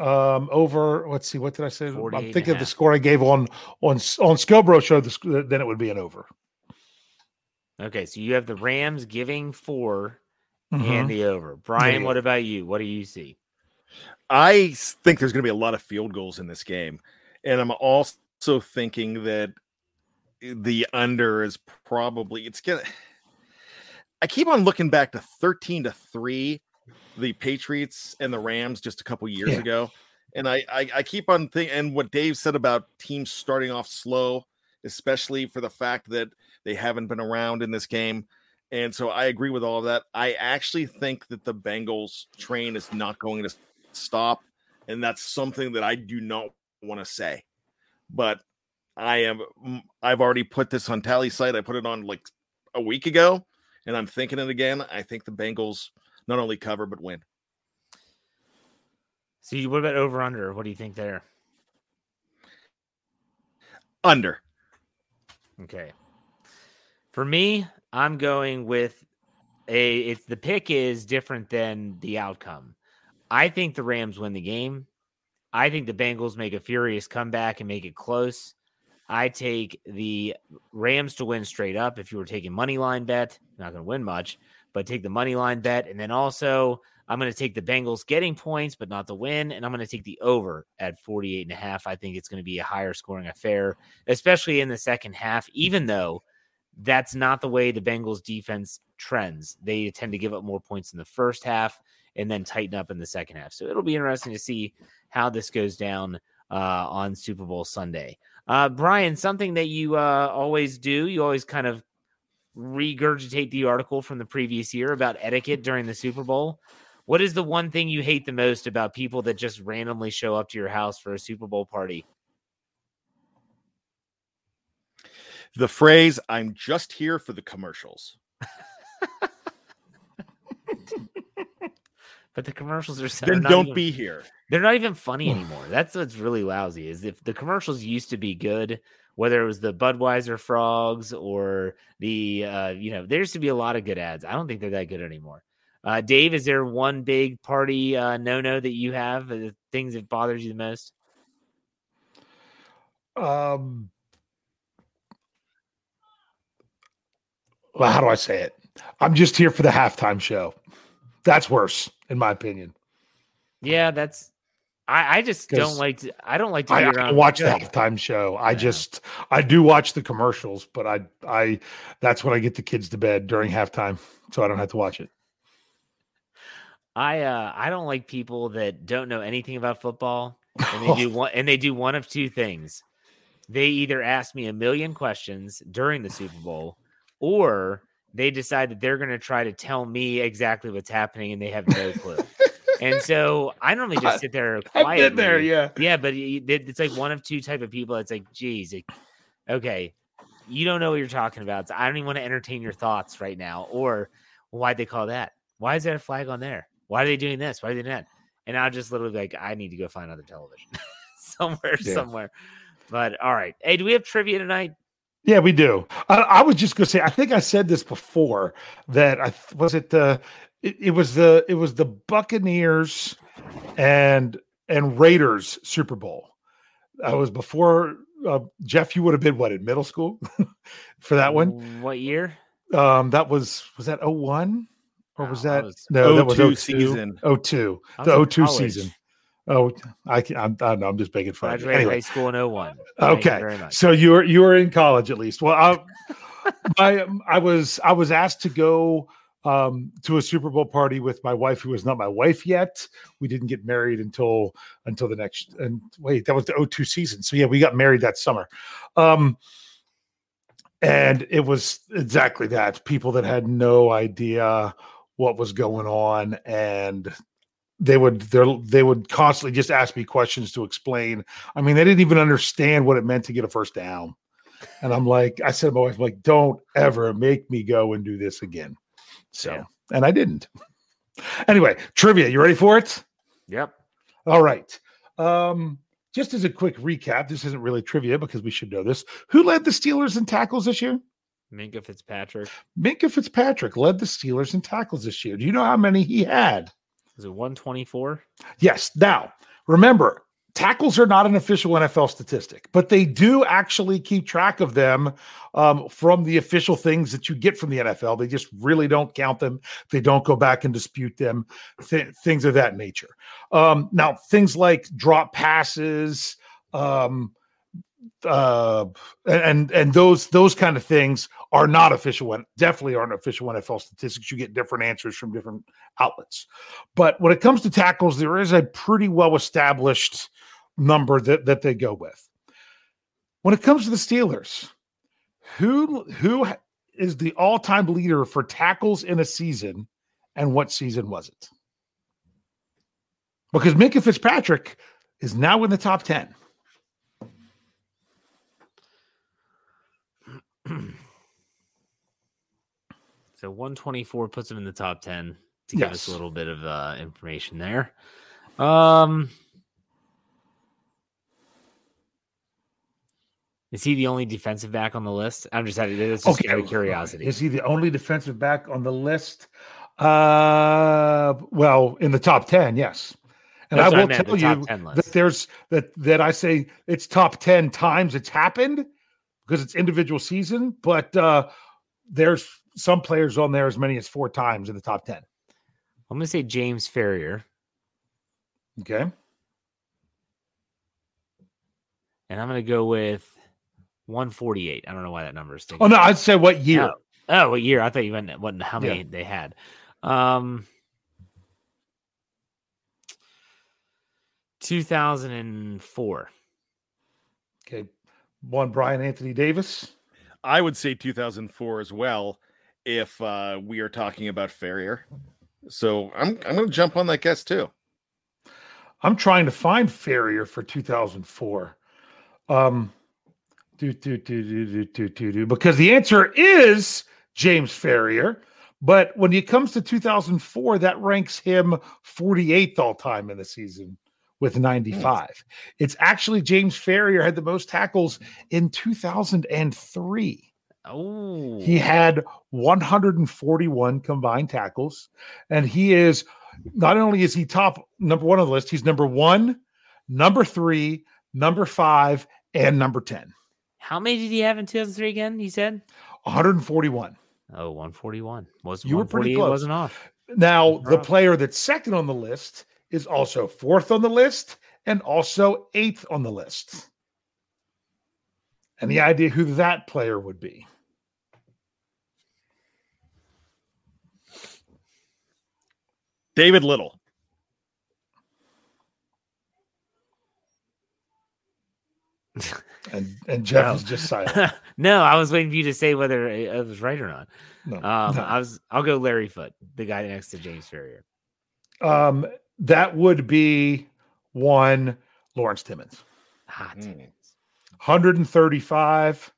Um, over let's see, what did I say? I'm thinking of the score I gave on on on Scobro show. The, then it would be an over. Okay, so you have the Rams giving 4 Mhm. and the over. Brian, Yeah. what about you? What do you see? I think there's going to be a lot of field goals in this game. And I'm also thinking that the under is probably it's gonna. I keep on looking back to thirteen to three, the Patriots and the Rams just a couple years Yeah. ago, and I, I I keep on thinking and what Dave said about teams starting off slow, especially for the fact that they haven't been around in this game. And so I agree with all of that. I actually think that the Bengals train is not going to stop. And that's something that I do not want to say. But I am I've already put this on Tallysight. I put it on like a week ago, and I'm thinking it again. I think the Bengals not only cover but win. So, you- what about over under? What do you think there? Under. Okay. For me, I'm going with a it's the pick is different than the outcome. I think the Rams win the game. I think the Bengals make a furious comeback and make it close. I take the Rams to win straight up. If you were taking money line bet, not going to win much, but take the money line bet. And then also, I'm going to take the Bengals getting points, but not the win. And I'm going to take the over at 48 and a half. I think it's going to be a higher scoring affair, especially in the second half, even though that's not the way the Bengals defense trends. They tend to give up more points in the first half and then tighten up in the second half. So it'll be interesting to see how this goes down uh, on Super Bowl Sunday. Uh, Brian, something that you uh, always do, you always kind of regurgitate the article from the previous year about etiquette during the Super Bowl. What is the one thing you hate the most about people that just randomly show up to your house for a Super Bowl party? The phrase "I'm just here for the commercials." But the commercials are so Then don't even- be here. They're not even funny anymore. That's what's really lousy. Is if the commercials used to be good, whether it was the Budweiser frogs or the uh, you know, there used to be a lot of good ads. I don't think they're that good anymore. Uh, Dave, is there one big party uh, no no that you have? uh, The things that bothers you the most? Um, well, how do I say it? I'm just here for the halftime show. That's worse, in my opinion. Yeah, that's. I, I just don't like. To, I don't like to I, be I around. watch the halftime show. I Yeah. just, I do watch the commercials, but I, I, that's when I get the kids to bed during halftime, so I don't have to watch it. I uh I don't like people that don't know anything about football and they do one and they do one of two things. They either ask me a million questions during the Super Bowl or they decide that they're going to try to tell me exactly what's happening and they have no clue. and so I normally just sit there quietly. I've there, yeah. Yeah, but it's like one of two type of people. It's like, geez, it- okay, you don't know what you're talking about. So I don't even want to entertain your thoughts right now. Or why'd they call that? Why is there a flag on there? Why are they doing this? Why are they doing that? And I'll just literally be like, I need to go find other television somewhere, Yeah. somewhere. But all right. Hey, do we have trivia tonight? Yeah, we do. I, I was just going to say. I think I said this before that I was it the it, it was the it was the Buccaneers and and Raiders Super Bowl. That was before uh, Jeff. You would have been what in middle school for that one. What year? Um, that was was that 01? or was I that was- no? That was 02 02 season. 02, the 02 college. season. Oh, I can, I'm, I don't know. I'm just making fun. of you. Graduated Anyway, high school in 01. Thank you Okay, so you were you were in college at least. Well, I, I I was I was asked to go um, to a Super Bowl party with my wife, who was not my wife yet. We didn't get married until until the next. And wait, that was the 02 season. So yeah, we got married that summer. Um, and it was exactly that. People that had no idea what was going on and they would they they would constantly just ask me questions to explain I mean, they didn't even understand what it meant to get a first down. And I'm like, I said to my wife, like, don't ever make me go and do this again. So, Yeah. and I didn't. Anyway, trivia. You ready for it? Yep. All right. Um, just as a quick recap, this isn't really trivia because we should know this. Who led the Steelers in tackles this year? Minkah Fitzpatrick. Minkah Fitzpatrick led the Steelers in tackles this year. Do you know how many he had? Was it 124? Yes. Now, remember, tackles are not an official NFL statistic, but they do actually keep track of them um, from the official things that you get from the NFL. They just really don't count them. They don't go back and dispute them, th- things of that nature. Um, now, things like drop passes, um, uh, and and those those kind of things are not official one definitely aren't official NFL statistics. You get different answers from different outlets, but when it comes to tackles, there is a pretty well established number that that they go with. When it comes to the Steelers, who who is the all time leader for tackles in a season, and what season was it? Because Minkah Fitzpatrick is now in the top ten. so 124 puts him in the top 10 to give us a little bit of uh, information there. Um, is he the only defensive back on the list? I'm just out of just out of curiosity. Is he the only defensive back on the list? Uh, well, in the top ten, yes. And That's I what I will meant, tell you that there's that that I say it's top ten times it's happened because it's individual season, but uh there's some players on there as many as four times in the top ten. I'm going to say James Farrior, Okay, and I'm going to go with 148. I don't know why that number is. oh no, I'd say what year? Oh, oh, what year? I thought you meant what? How many Yeah. they had? Um, 2004. Okay, one Brian Anthony Davis. I would say 2004 as well if uh, we are talking about Farrior. So I'm I'm going to jump on that guess too. I'm trying to find Farrior for 2004. Um, do, do, do, do, do, do, do, do, because the answer is James Farrior. But when it comes to 2004, that ranks him 48th all time in the season with 95. It's actually James Farrior had the most tackles in 2003. Oh, He had 141 combined tackles, and he is not only is he top number one on the list, he's number one, number three, number five, and number 10. how many did he have in 2003 again? He said, 141. "Oh, 141." Was You were pretty 148 close. Wasn't off. Now, the player that's second on the list is also fourth on the list and also eighth on the list. Any idea who that player would be? David Little. And and Jeff No. is just silent. no, I was waiting for you to say whether it it was right or not. No, Um, no. I was. I'll go Larry Foote, the guy next to James Farrior. Um, that would be one Lawrence Timmons. Hot. Hmm. 135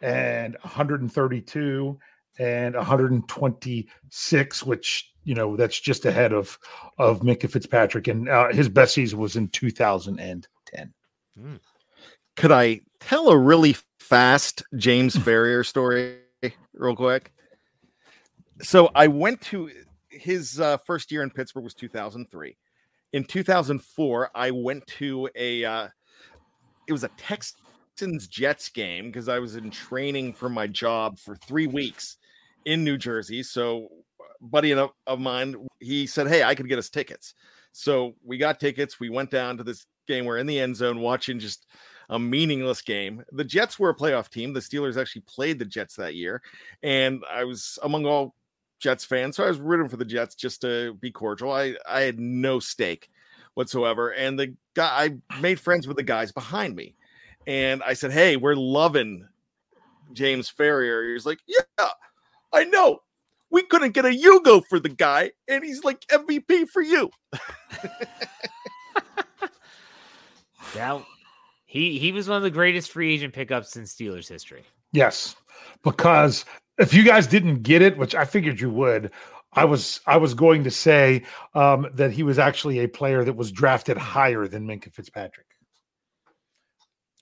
and 132 and 126, which you know that's just ahead of of Minkah Fitzpatrick, and uh, his best season was in 2010. Could I tell a really fast James Farrior story real quick? So I went to his uh, first year in Pittsburgh was 2003. In 2004, I went to a uh, it was a Texans Jets game because I was in training for my job for three weeks in New Jersey. So, buddy of, of mine, he said, "Hey, I could get us tickets." So we got tickets. We went down to this game. We're in the end zone watching just a meaningless game. The Jets were a playoff team. The Steelers actually played the Jets that year, and I was among all Jets fan, so I was rooting for the Jets just to be cordial. I I had no stake whatsoever, and the guy I made friends with the guys behind me, and I said, "Hey, we're loving James Farrior." He's like, "Yeah, I know." We couldn't get a Yugo for the guy, and he's like MVP for you. That he he was one of the greatest free agent pickups in Steelers history. Yes, because if you guys didn't get it, which I figured you would, I was I was going to say um, that he was actually a player that was drafted higher than Minkah Fitzpatrick.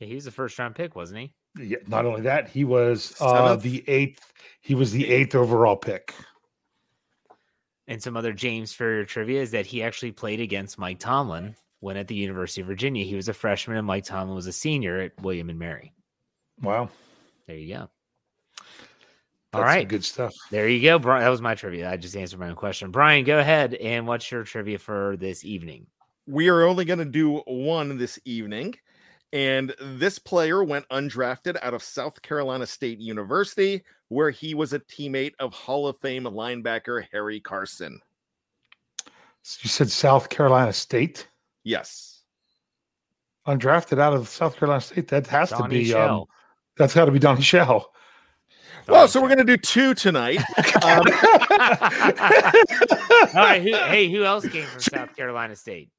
Yeah, he was the first round pick, wasn't he? Yeah, not only that, he was uh, the eighth. He was the eighth overall pick. And some other James Farrior trivia is that he actually played against Mike Tomlin when at the University of Virginia. He was a freshman and Mike Tomlin was a senior at William and Mary. Wow, There you go. All that's some good stuff. There you go. Brian. That was my trivia. I just answered my own question. Brian, go ahead. And what's your trivia for this evening? we are only going to do one this evening And this player went undrafted out of South Carolina State University, where he was a teammate of Hall of Fame linebacker Harry Carson. You said South Carolina State? Yes. Undrafted out of South Carolina State. That has Donnie to be um, that's gotta be Donnie Shell. Well, so we're going to do two tonight. Um, All right. Who, hey, who else came from South Carolina State?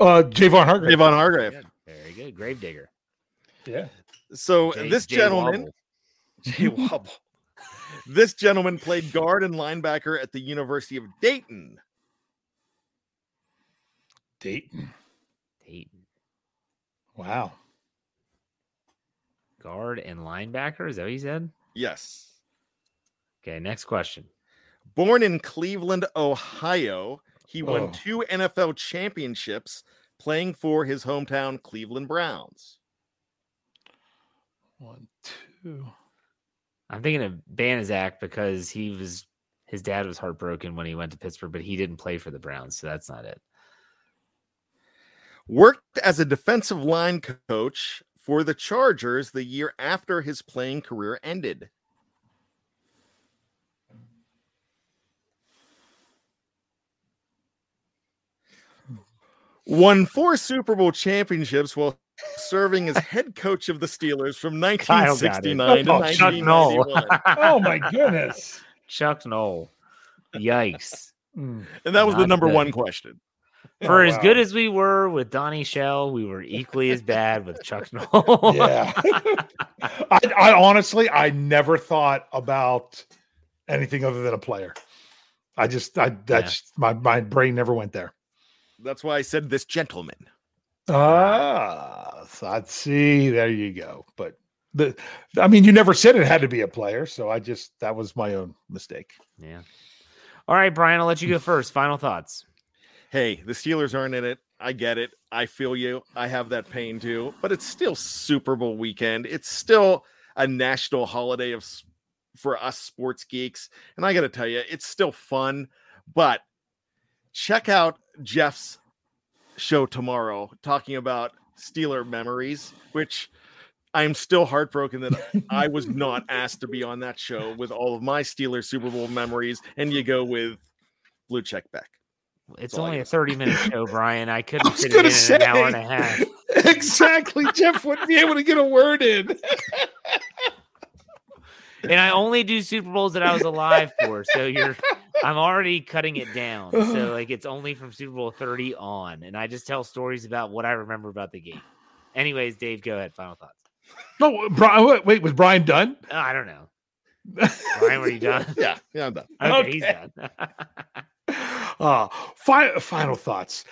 Uh Javon Hargrave. Javon Hargrave. Good. Very good. Gravedigger. Yeah. So Jay- this Jay gentleman, Wobble. Jay Wobble. this gentleman played guard and linebacker at the University of Dayton. Dayton. Dayton. Wow. Guard and linebacker. Is that what you said? Yes. Okay. Next question. Born in Cleveland, Ohio, he won Oh. two NFL championships playing for his hometown Cleveland Browns. One, two. I'm thinking of Banaszak because he was his dad was heartbroken when he went to Pittsburgh, but he didn't play for the Browns, so that's not it. Worked as a defensive line coach for the Chargers the year after his playing career ended. Won four Super Bowl championships while serving as head coach of the Steelers from Kyle got it. 1969 to Oh, 1991. Oh my goodness. Chuck Noll. Yikes. Mm. And that was the number good. one question. For Oh, as wow. good as we were with Donnie Shell, we were equally as bad with Chuck Noll. Yeah. I, I honestly, I never thought about anything other than a player. I just, I that's my my brain never went there. That's why I said this gentleman. Ah, so I'd see. There you go. But the, I mean, you never said it had to be a player, so I just that was my own mistake. yeah. All right, Brian, I'll let you go first. Final thoughts. Hey, the Steelers aren't in it. I get it. I feel you. I have that pain too. But it's still Super Bowl weekend. It's still a national holiday of for us sports geeks. And I got to tell you, it's still fun. But check out Jeff's show tomorrow talking about Steeler memories, which I'm still heartbroken that I was not asked to be on that show with all of my Steeler Super Bowl memories. And you go with Blue Check Beck. It's only a 30 minute show, Brian. I couldn't was fit it in, in an hour and a half. exactly. Jeff wouldn't be able to get a word in. And I only do Super Bowls that I was alive for. So you're I'm already cutting it down. So like it's only from Super Bowl 30 on. And I just tell stories about what I remember about the game. Anyways, Dave, go ahead. Final thoughts. No, Brian. Oh, wait, wait, was Brian done? Oh, I don't know. Brian, were you done? Yeah, yeah, I'm done. Okay, he's done. Uh, fi- final thoughts.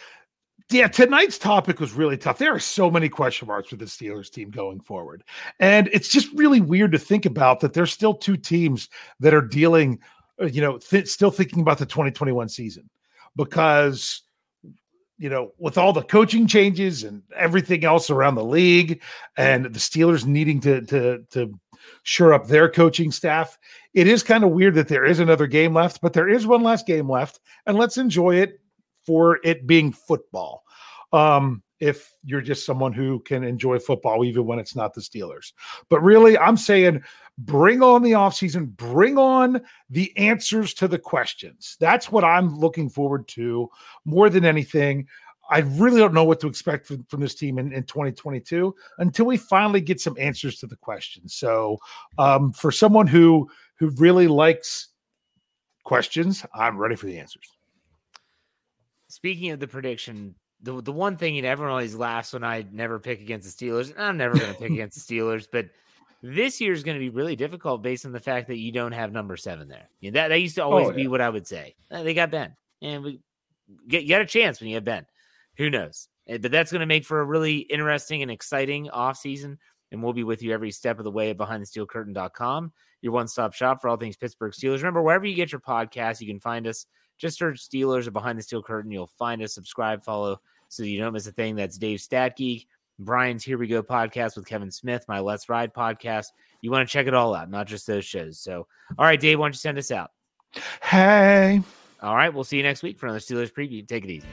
Yeah, tonight's topic was really tough. There are so many question marks with the Steelers team going forward. And it's just really weird to think about that there's still two teams that are dealing, uh, you know, th- still thinking about the 2021 season because, you know, with all the coaching changes and everything else around the league and the Steelers needing to, to, to, shore up their coaching staff. It is kind of weird that there is another game left, but there is one last game left, and let's enjoy it for it being football. Um, if you're just someone who can enjoy football even when it's not the Steelers. But really, I'm saying bring on the offseason, bring on the answers to the questions. That's what I'm looking forward to more than anything. I really don't know what to expect from, from this team in, in 2022 until we finally get some answers to the questions. So, um, for someone who who really likes questions, I'm ready for the answers. Speaking of the prediction, the the one thing and everyone always laughs when I never pick against the Steelers. and I'm never going to pick against the Steelers, but this year is going to be really difficult based on the fact that you don't have number seven there. Yeah, that that used to always Oh, be what I would say. Uh, They got Ben, and we get you got a chance when you have Ben. Who knows? Uh, But that's going to make for a really interesting and exciting offseason. And we'll be with you every step of the way at behindthesteelcurtain.com, your one stop shop for all things Pittsburgh Steelers. Remember, wherever you get your podcast, you can find us. Just search Steelers or Behind the Steel Curtain. You'll find us, subscribe, follow so you don't miss a thing. That's Dave Stat Geek, Brian's Here We Go podcast with Kevin Smith, my Let's Ride podcast. You want to check it all out, not just those shows. So, all right, Dave, why don't you send us out? Hey. All right, we'll see you next week for another Steelers preview. Take it easy.